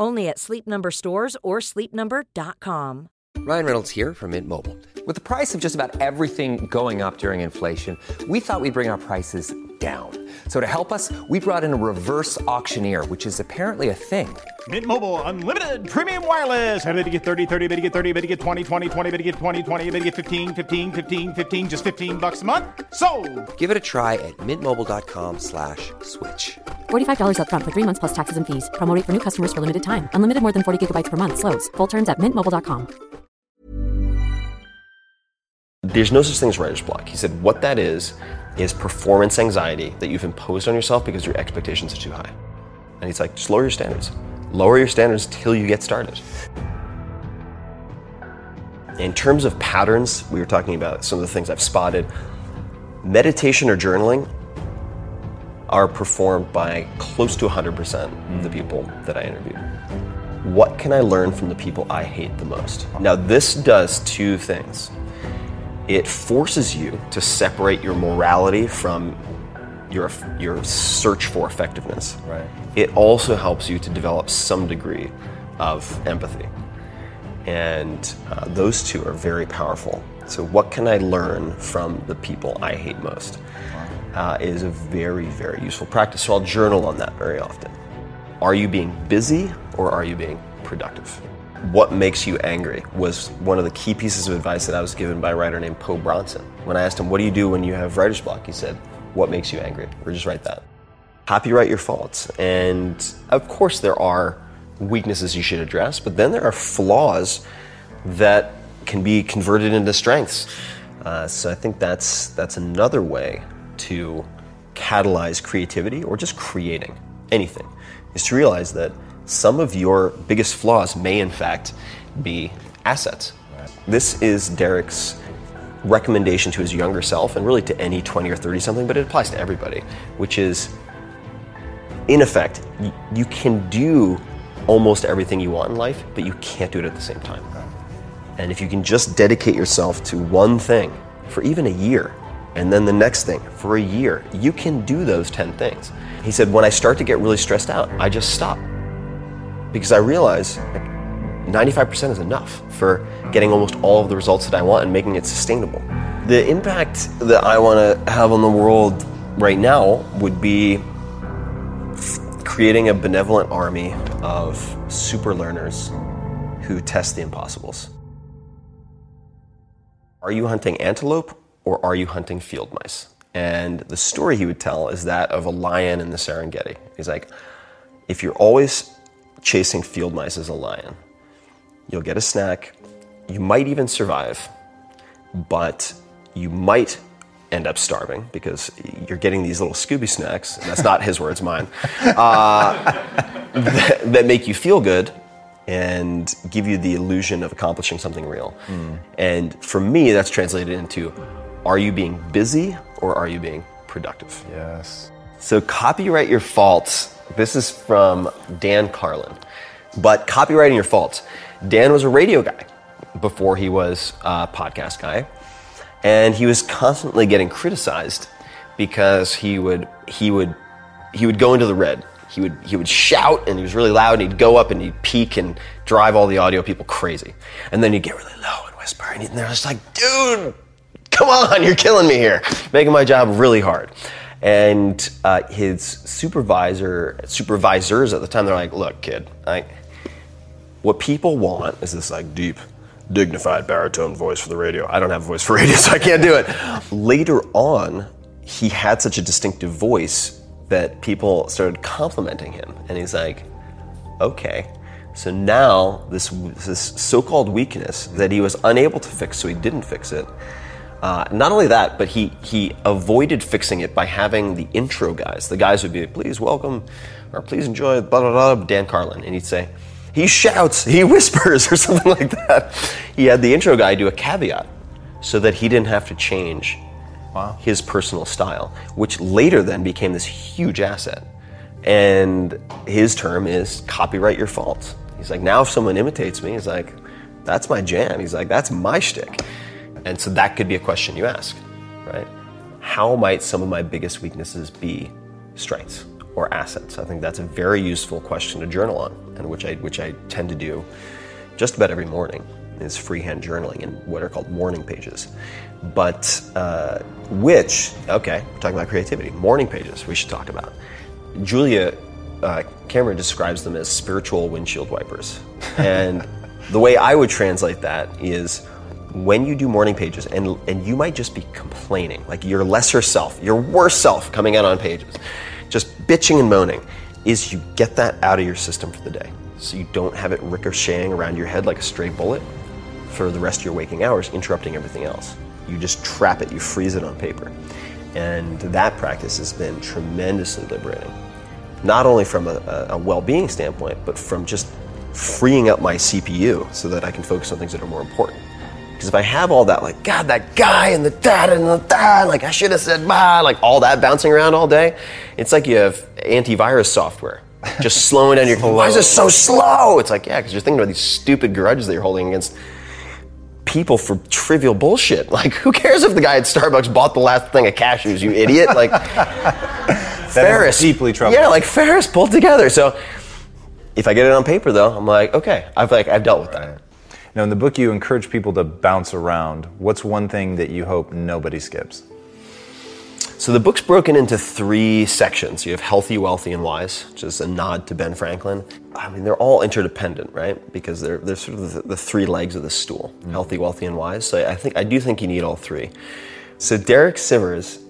Only at Sleep Number stores or sleepnumber.com. Ryan Reynolds here from Mint Mobile. With the price of just about everything going up during inflation, we thought we'd bring our prices down. So to help us, we brought in a reverse auctioneer, which is apparently a thing. Mint Mobile unlimited premium wireless. Ready to get 30, 30, bit to get 30, bit to get 20, 20, 20, bit to get 20, 20, bit to get 15, 15, 15, 15 just 15 bucks a month. So, Give it a try at mintmobile.com slash switch. $45 upfront for three months plus taxes and fees. Promo for new customers for limited time. Unlimited more than 40 gigabytes per month. Slows. Full terms at mintmobile.com. There's no such thing as writer's block. He said what that is is performance anxiety that you've imposed on yourself because your expectations are too high. And he's like, just lower your standards. Lower your standards till you get started. In terms of patterns, we were talking about some of the things I've spotted. Meditation or journaling are performed by close to 100% of the people that I interviewed. What can I learn from the people I hate the most? Now, this does two things it forces you to separate your morality from your your search for effectiveness. Right. It also helps you to develop some degree of empathy, and uh, those two are very powerful. So, what can I learn from the people I hate most? Uh, is a very very useful practice. So, I'll journal on that very often. Are you being busy or are you being productive? What makes you angry was one of the key pieces of advice that I was given by a writer named Po Bronson. When I asked him, What do you do when you have writer's block? He said, What makes you angry? Or just write that. Copyright your faults. And of course, there are weaknesses you should address, but then there are flaws that can be converted into strengths. Uh, so I think that's, that's another way to catalyze creativity or just creating anything, is to realize that some of your biggest flaws may, in fact, be assets. This is Derek's recommendation to his younger self and really to any 20 or 30 something, but it applies to everybody, which is in effect, you can do almost everything you want in life, but you can't do it at the same time. And if you can just dedicate yourself to one thing for even a year, and then the next thing for a year, you can do those 10 things. He said, when I start to get really stressed out, I just stop. Because I realize 95% is enough for getting almost all of the results that I want and making it sustainable. The impact that I want to have on the world right now would be creating a benevolent army of super learners who test the impossibles. Are you hunting antelope or are you hunting field mice? And the story he would tell is that of a lion in the Serengeti. He's like, if you're always chasing field mice as a lion, you'll get a snack, you might even survive, but you might end up starving because you're getting these little Scooby snacks, and that's not his words, mine, uh, that, that make you feel good and give you the illusion of accomplishing something real. And for me, that's translated into are you being busy or are you being productive? Yes. So, copyright your faults. This is from Dan Carlin. But copywriting your faults. Dan was a radio guy before he was a podcast guy. And he was constantly getting criticized because he would he would he would go into the red. He would he would shout and he was really loud and he'd go up and he'd peak and drive all the audio people crazy. And then he'd get really low and whisper and they're just like, dude, come on, you're killing me here, making my job really hard. And uh, his supervisor, supervisors at the time, they're like, look, kid, I, what people want is this like deep, dignified baritone voice for the radio. I don't have a voice for radio, so I can't do it. Later on, he had such a distinctive voice that people started complimenting him. And he's like, okay. So now, this, this so called weakness that he was unable to fix, so he didn't fix it. Uh, not only that, but he, he avoided fixing it by having the intro guys. The guys would be, like, please welcome, or please enjoy, blah, blah, blah, Dan Carlin. And he'd say, he shouts, he whispers, or something like that. He had the intro guy do a caveat so that he didn't have to change Wow. his personal style, which later then became this huge asset. And his term is copyright your faults. He's like, now if someone imitates me, he's like, that's my jam. He's like, that's my shtick. And so that could be a question you ask, right? How might some of my biggest weaknesses be strengths or assets? I think that's a very useful question to journal on, and which I which I tend to do just about every morning is freehand journaling in what are called morning pages. But uh, which, okay, we're talking about creativity. Morning pages we should talk about. Julia uh, Cameron describes them as spiritual windshield wipers. And the way I would translate that is when you do morning pages, and, and you might just be complaining, like your lesser self, your worst self coming out on pages, just bitching and moaning, is you get that out of your system for the day. So you don't have it ricocheting around your head like a stray bullet for the rest of your waking hours, interrupting everything else. You just trap it, you freeze it on paper. And that practice has been tremendously liberating. Not only from a, a, well being standpoint, but from just freeing up my CPU so that I can focus on things that are more important. Because if I have all that, like, God, that guy and the dad and the dad, like, I should have said bye, like, all that bouncing around all day, it's like you have antivirus software just slowing down your. Why is it so slow? It's like, yeah, because you're thinking about these stupid grudges that you're holding against people for trivial bullshit. Like, who cares if the guy at Starbucks bought the last thing of cashews, you idiot? Like, Ferris. deeply troubled. Yeah, like Ferris pulled together. So, if I get it on paper, though, I'm like, okay, I've like I've dealt with that. Now, in the book, you encourage people to bounce around. What's one thing that you hope nobody skips? So the book's broken into three sections. You have healthy, wealthy, and wise, which is a nod to Ben Franklin. I mean, they're all interdependent, right? Because they're, they're sort of the, the three legs of the stool: mm. healthy, wealthy, and wise. So I think I do think you need all three. So Derek Sivers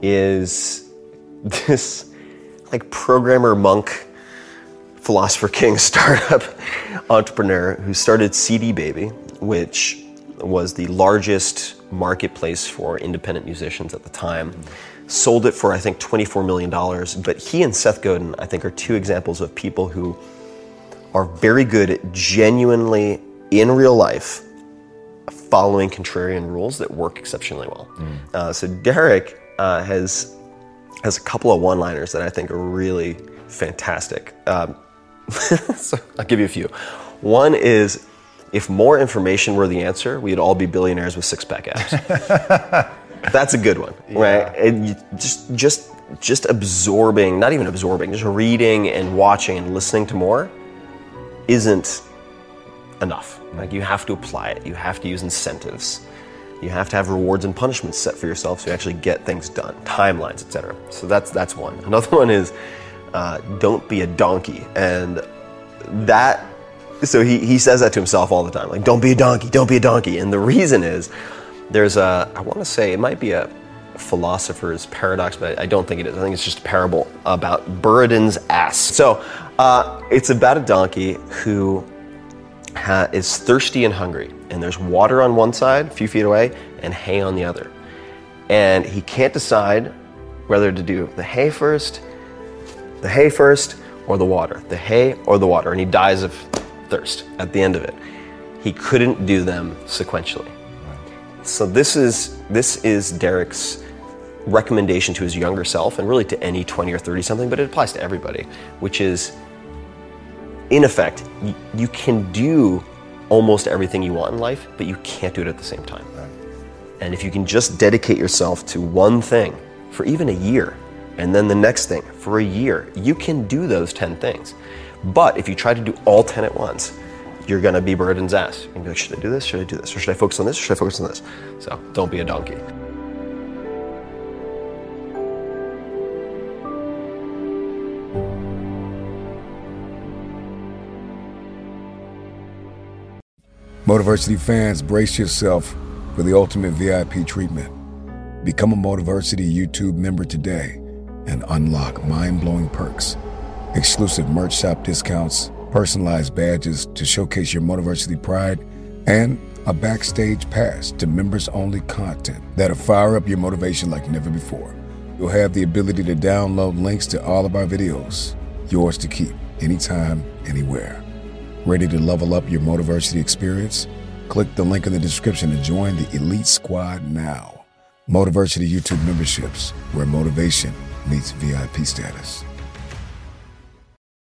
is this like programmer monk philosopher king startup entrepreneur who started CD Baby, which was the largest marketplace for independent musicians at the time. Sold it for I think $24 million. But he and Seth Godin, I think, are two examples of people who are very good at genuinely, in real life, following contrarian rules that work exceptionally well. Uh, so Derek uh, has has a couple of one-liners that I think are really fantastic. Um, so I'll give you a few. One is, if more information were the answer, we'd all be billionaires with six-pack abs. That's a good one, right? And you just just just absorbing, not even absorbing, just reading and watching and listening to more isn't enough. Like you have to apply it. You have to use incentives. You have to have rewards and punishments set for yourself so you actually get things done, timelines, etc. So that's that's one. Another one is uh, don't be a donkey, and that. So he, he says that to himself all the time, like don't be a donkey, don't be a donkey. And the reason is there's a I want to say it might be a philosopher's paradox, but I don't think it is. I think it's just a parable about Buridan's ass. So uh, it's about a donkey who ha- is thirsty and hungry, and there's water on one side, a few feet away, and hay on the other. And he can't decide whether to do the hay first, the hay first, or the water, the hay or the water, and he dies of thirst at the end of it. He couldn't do them sequentially. So this is this is Derek's recommendation to his younger self, and really to any 20 or 30 something, but it applies to everybody, which is in effect, you, you can do almost everything you want in life, but you can't do it at the same time. And if you can just dedicate yourself to one thing for even a year, and then the next thing for a year, you can do those 10 things. But if you try to do all 10 at once, you're to be Buridan's ass. You're be like, should I do this? Should I do this? Or should I focus on this? Or should I focus on this? So don't be a donkey. Motiversity fans, brace yourself for the ultimate VIP treatment. Become a Motiversity YouTube member today and unlock mind blowing perks, exclusive merch shop discounts, personalized badges to showcase your Motiversity pride, and a backstage pass to members only content that'll fire up your motivation like never before. You'll have the ability to download links to all of our videos, yours to keep anytime, anywhere. Ready to level up your Motiversity experience? Click the link in the description to join the Elite Squad now. Motiversity YouTube memberships, where motivation meets VIP status.